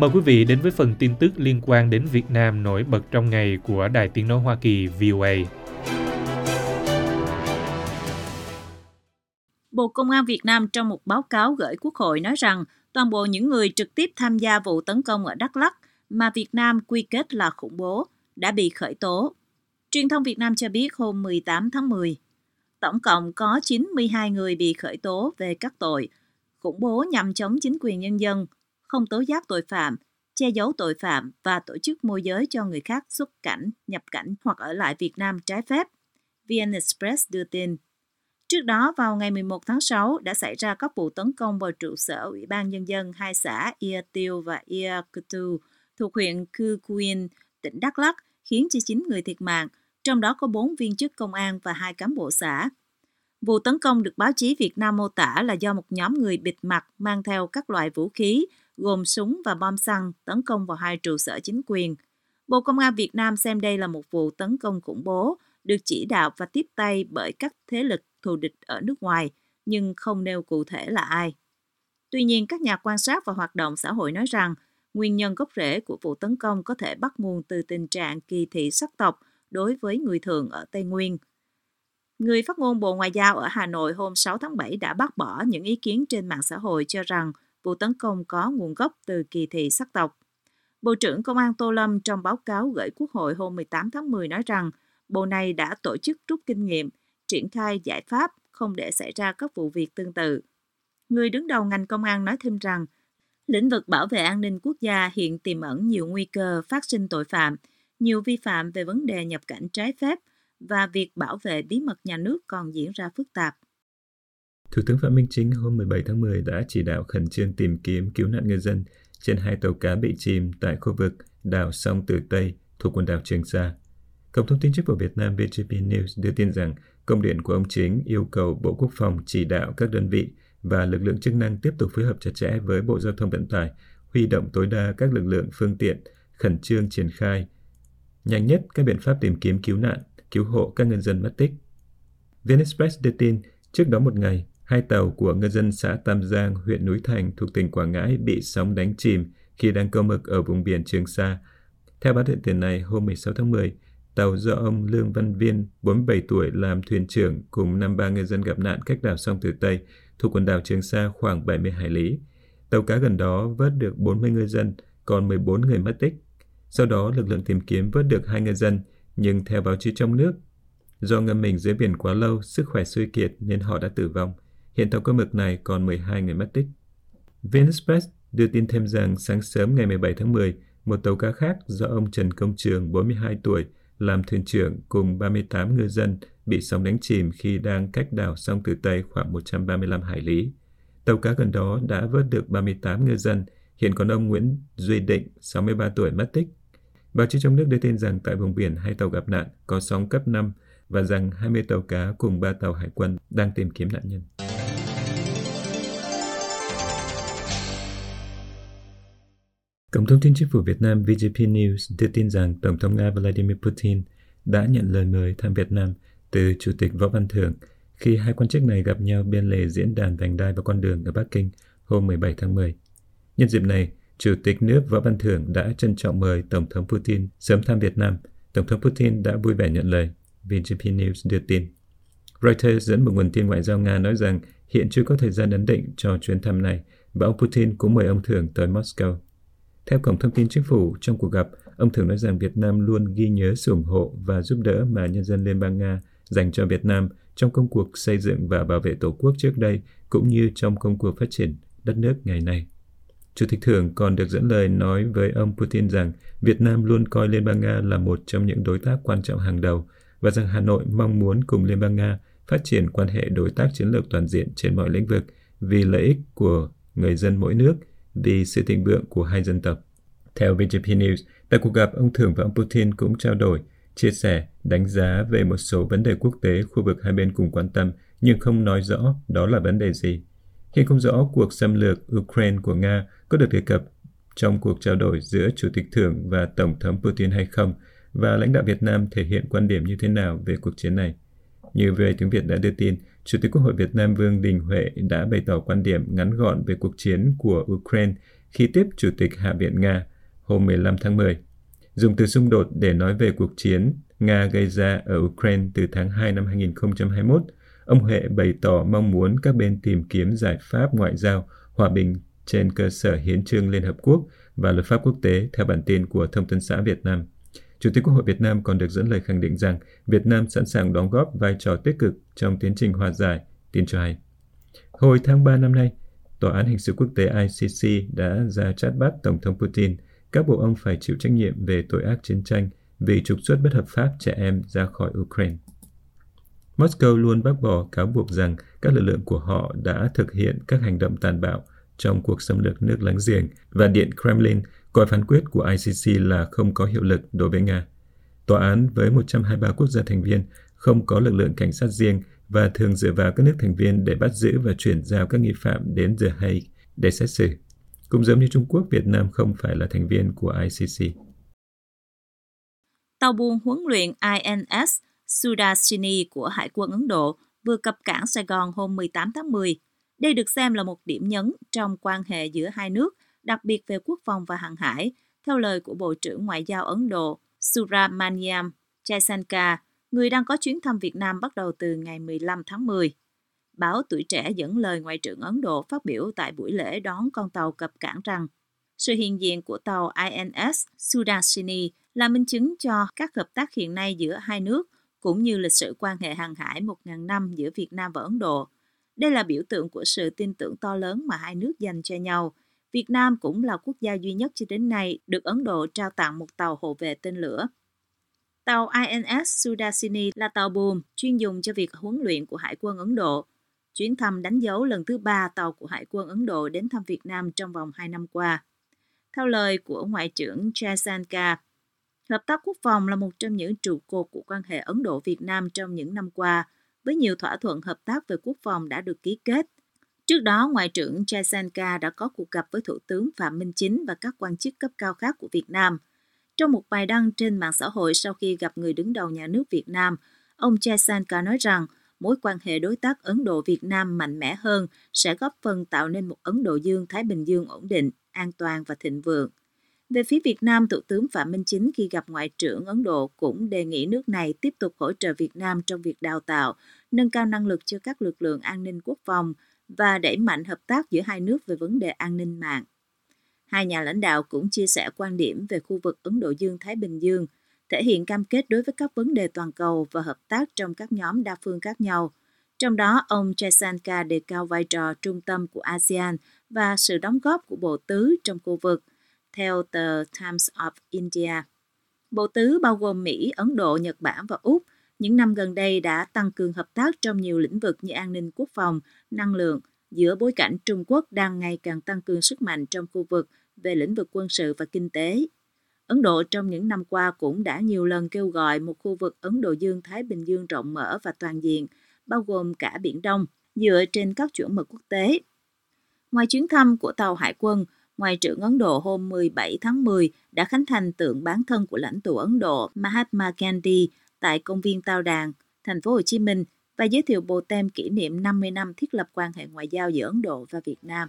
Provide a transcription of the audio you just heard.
Mời quý vị đến với phần tin tức liên quan đến Việt Nam nổi bật trong ngày của Đài Tiếng Nói Hoa Kỳ VOA. Bộ Công an Việt Nam trong một báo cáo gửi Quốc hội nói rằng toàn bộ những người trực tiếp tham gia vụ tấn công ở Đắk Lắk mà Việt Nam quy kết là khủng bố đã bị khởi tố. Truyền thông Việt Nam cho biết hôm 18 tháng 10, tổng cộng có 92 người bị khởi tố về các tội khủng bố nhằm chống chính quyền nhân dân, không tố giác tội phạm, che giấu tội phạm và tổ chức môi giới cho người khác xuất cảnh, nhập cảnh hoặc ở lại Việt Nam trái phép. VN Express đưa tin. Trước đó, vào ngày 11 tháng 6, đã xảy ra các vụ tấn công vào trụ sở Ủy ban Nhân dân hai xã Ia Tiêu và Ia Kutu thuộc huyện Cư Quyên, tỉnh Đắk Lắk, khiến cho 9 người thiệt mạng, trong đó có 4 viên chức công an và hai cán bộ xã. Vụ tấn công được báo chí Việt Nam mô tả là do một nhóm người bịt mặt mang theo các loại vũ khí, gồm súng và bom xăng tấn công vào hai trụ sở chính quyền. Bộ Công an Việt Nam xem đây là một vụ tấn công khủng bố, được chỉ đạo và tiếp tay bởi các thế lực thù địch ở nước ngoài, nhưng không nêu cụ thể là ai. Tuy nhiên, các nhà quan sát và hoạt động xã hội nói rằng nguyên nhân gốc rễ của vụ tấn công có thể bắt nguồn từ tình trạng kỳ thị sắc tộc đối với người thường ở Tây Nguyên. Người phát ngôn Bộ Ngoại giao ở Hà Nội hôm 6 tháng 7 đã bác bỏ những ý kiến trên mạng xã hội cho rằng vụ tấn công có nguồn gốc từ kỳ thị sắc tộc. Bộ trưởng Công an Tô Lâm trong báo cáo gửi Quốc hội hôm 18 tháng 10 nói rằng Bộ này đã tổ chức rút kinh nghiệm, triển khai giải pháp không để xảy ra các vụ việc tương tự. Người đứng đầu ngành công an nói thêm rằng, lĩnh vực bảo vệ an ninh quốc gia hiện tiềm ẩn nhiều nguy cơ phát sinh tội phạm, nhiều vi phạm về vấn đề nhập cảnh trái phép và việc bảo vệ bí mật nhà nước còn diễn ra phức tạp. Thủ tướng Phạm Minh Chính hôm 17 tháng 10 đã chỉ đạo khẩn trương tìm kiếm cứu nạn ngư dân trên hai tàu cá bị chìm tại khu vực đảo Sông Tử Tây thuộc quần đảo Trường Sa. Cổng thông tin chính phủ Việt Nam VGP News đưa tin rằng công điện của ông Chính yêu cầu Bộ Quốc phòng chỉ đạo các đơn vị và lực lượng chức năng tiếp tục phối hợp chặt chẽ với Bộ Giao thông Vận tải, huy động tối đa các lực lượng phương tiện, khẩn trương triển khai nhanh nhất các biện pháp tìm kiếm cứu nạn, cứu hộ các ngư dân mất tích. VnExpress đưa tin, trước đó một ngày, hai tàu của ngư dân xã Tam Giang, huyện Núi Thành thuộc tỉnh Quảng Ngãi bị sóng đánh chìm khi đang câu mực ở vùng biển Trường Sa. Theo báo điện tiền này, hôm 16 tháng 10, tàu do ông Lương Văn Viên, 47 tuổi, làm thuyền trưởng cùng năm ba ngư dân gặp nạn cách đảo sông Tử Tây, thuộc quần đảo Trường Sa khoảng 70 hải lý. Tàu cá gần đó vớt được 40 ngư dân, còn 14 người mất tích. Sau đó, lực lượng tìm kiếm vớt được hai ngư dân, nhưng theo báo chí trong nước, do ngâm mình dưới biển quá lâu, sức khỏe suy kiệt nên họ đã tử vong. Hiện tàu cơ mực này còn 12 người mất tích. VnExpress đưa tin thêm rằng sáng sớm ngày 17 tháng 10, một tàu cá khác do ông Trần Công Trường, 42 tuổi, làm thuyền trưởng cùng 38 ngư dân bị sóng đánh chìm khi đang cách đảo sông Tử Tây khoảng 135 hải lý. Tàu cá gần đó đã vớt được 38 ngư dân, hiện còn ông Nguyễn Duy Định, 63 tuổi mất tích. Báo chí trong nước đưa tin rằng tại vùng biển hai tàu gặp nạn có sóng cấp 5 và rằng 20 tàu cá cùng 3 tàu hải quân đang tìm kiếm nạn nhân. Cổng thông tin chính phủ Việt Nam VGP News đưa tin rằng Tổng thống Nga Vladimir Putin đã nhận lời mời thăm Việt Nam từ Chủ tịch Võ Văn Thưởng khi hai quan chức này gặp nhau bên lề diễn đàn vành đai và con đường ở Bắc Kinh hôm 17 tháng 10. Nhân dịp này, Chủ tịch nước Võ Văn Thưởng đã trân trọng mời Tổng thống Putin sớm thăm Việt Nam. Tổng thống Putin đã vui vẻ nhận lời, VGP News đưa tin. Reuters dẫn một nguồn tin ngoại giao Nga nói rằng hiện chưa có thời gian ấn định cho chuyến thăm này và ông Putin cũng mời ông Thưởng tới Moscow. Theo Cổng Thông tin Chính phủ, trong cuộc gặp, ông thường nói rằng Việt Nam luôn ghi nhớ sự ủng hộ và giúp đỡ mà nhân dân Liên bang Nga dành cho Việt Nam trong công cuộc xây dựng và bảo vệ Tổ quốc trước đây, cũng như trong công cuộc phát triển đất nước ngày nay. Chủ tịch thường còn được dẫn lời nói với ông Putin rằng Việt Nam luôn coi Liên bang Nga là một trong những đối tác quan trọng hàng đầu và rằng Hà Nội mong muốn cùng Liên bang Nga phát triển quan hệ đối tác chiến lược toàn diện trên mọi lĩnh vực vì lợi ích của người dân mỗi nước – vì sự thịnh vượng của hai dân tộc. Theo VGP News, tại cuộc gặp, ông Thưởng và ông Putin cũng trao đổi, chia sẻ, đánh giá về một số vấn đề quốc tế khu vực hai bên cùng quan tâm, nhưng không nói rõ đó là vấn đề gì. Hiện không rõ cuộc xâm lược Ukraine của Nga có được đề cập trong cuộc trao đổi giữa Chủ tịch Thưởng và Tổng thống Putin hay không, và lãnh đạo Việt Nam thể hiện quan điểm như thế nào về cuộc chiến này. Như về tiếng Việt đã đưa tin, Chủ tịch Quốc hội Việt Nam Vương Đình Huệ đã bày tỏ quan điểm ngắn gọn về cuộc chiến của Ukraine khi tiếp Chủ tịch Hạ viện Nga hôm 15 tháng 10. Dùng từ xung đột để nói về cuộc chiến Nga gây ra ở Ukraine từ tháng 2 năm 2021, ông Huệ bày tỏ mong muốn các bên tìm kiếm giải pháp ngoại giao hòa bình trên cơ sở hiến trương Liên Hợp Quốc và luật pháp quốc tế theo bản tin của Thông tấn xã Việt Nam. Chủ tịch Quốc hội Việt Nam còn được dẫn lời khẳng định rằng Việt Nam sẵn sàng đóng góp vai trò tích cực trong tiến trình hòa giải, tin cho hay. Hồi tháng 3 năm nay, Tòa án Hình sự Quốc tế ICC đã ra chát bắt Tổng thống Putin, các bộ ông phải chịu trách nhiệm về tội ác chiến tranh vì trục xuất bất hợp pháp trẻ em ra khỏi Ukraine. Moscow luôn bác bỏ cáo buộc rằng các lực lượng của họ đã thực hiện các hành động tàn bạo trong cuộc xâm lược nước láng giềng và Điện Kremlin, coi phán quyết của ICC là không có hiệu lực đối với Nga. Tòa án với 123 quốc gia thành viên không có lực lượng cảnh sát riêng và thường dựa vào các nước thành viên để bắt giữ và chuyển giao các nghi phạm đến The Hague để xét xử. Cũng giống như Trung Quốc, Việt Nam không phải là thành viên của ICC. Tàu buôn huấn luyện INS Sudarshini của Hải quân Ấn Độ vừa cập cảng Sài Gòn hôm 18 tháng 10. Đây được xem là một điểm nhấn trong quan hệ giữa hai nước, đặc biệt về quốc phòng và hàng hải, theo lời của Bộ trưởng Ngoại giao Ấn Độ Suramaniam Jaishankar, người đang có chuyến thăm Việt Nam bắt đầu từ ngày 15 tháng 10. Báo Tuổi Trẻ dẫn lời Ngoại trưởng Ấn Độ phát biểu tại buổi lễ đón con tàu cập cảng rằng sự hiện diện của tàu INS Sudarshini là minh chứng cho các hợp tác hiện nay giữa hai nước cũng như lịch sử quan hệ hàng hải 1.000 năm giữa Việt Nam và Ấn Độ. Đây là biểu tượng của sự tin tưởng to lớn mà hai nước dành cho nhau. Việt Nam cũng là quốc gia duy nhất cho đến nay được Ấn Độ trao tặng một tàu hộ vệ tên lửa. Tàu INS Sudarshini là tàu buồm chuyên dùng cho việc huấn luyện của Hải quân Ấn Độ. Chuyến thăm đánh dấu lần thứ ba tàu của Hải quân Ấn Độ đến thăm Việt Nam trong vòng 2 năm qua. Theo lời của Ngoại trưởng Jaishankar, hợp tác quốc phòng là một trong những trụ cột của quan hệ Ấn Độ-Việt Nam trong những năm qua, với nhiều thỏa thuận hợp tác về quốc phòng đã được ký kết. Trước đó, Ngoại trưởng Jaishankar đã có cuộc gặp với Thủ tướng Phạm Minh Chính và các quan chức cấp cao khác của Việt Nam. Trong một bài đăng trên mạng xã hội sau khi gặp người đứng đầu nhà nước Việt Nam, ông Jaishankar nói rằng mối quan hệ đối tác Ấn Độ-Việt Nam mạnh mẽ hơn sẽ góp phần tạo nên một Ấn Độ Dương-Thái Bình Dương ổn định, an toàn và thịnh vượng. Về phía Việt Nam, Thủ tướng Phạm Minh Chính khi gặp Ngoại trưởng Ấn Độ cũng đề nghị nước này tiếp tục hỗ trợ Việt Nam trong việc đào tạo, nâng cao năng lực cho các lực lượng an ninh quốc phòng và đẩy mạnh hợp tác giữa hai nước về vấn đề an ninh mạng. Hai nhà lãnh đạo cũng chia sẻ quan điểm về khu vực Ấn Độ Dương-Thái Bình Dương, thể hiện cam kết đối với các vấn đề toàn cầu và hợp tác trong các nhóm đa phương khác nhau. Trong đó, ông Jaishankar đề cao vai trò trung tâm của ASEAN và sự đóng góp của Bộ Tứ trong khu vực, theo tờ Times of India. Bộ Tứ bao gồm Mỹ, Ấn Độ, Nhật Bản và Úc những năm gần đây đã tăng cường hợp tác trong nhiều lĩnh vực như an ninh quốc phòng, năng lượng, giữa bối cảnh Trung Quốc đang ngày càng tăng cường sức mạnh trong khu vực về lĩnh vực quân sự và kinh tế. Ấn Độ trong những năm qua cũng đã nhiều lần kêu gọi một khu vực Ấn Độ Dương-Thái Bình Dương rộng mở và toàn diện, bao gồm cả Biển Đông, dựa trên các chuẩn mực quốc tế. Ngoài chuyến thăm của tàu hải quân, Ngoại trưởng Ấn Độ hôm 17 tháng 10 đã khánh thành tượng bán thân của lãnh tụ Ấn Độ Mahatma Gandhi tại công viên Tao Đàn, thành phố Hồ Chí Minh và giới thiệu bộ tem kỷ niệm 50 năm thiết lập quan hệ ngoại giao giữa Ấn Độ và Việt Nam.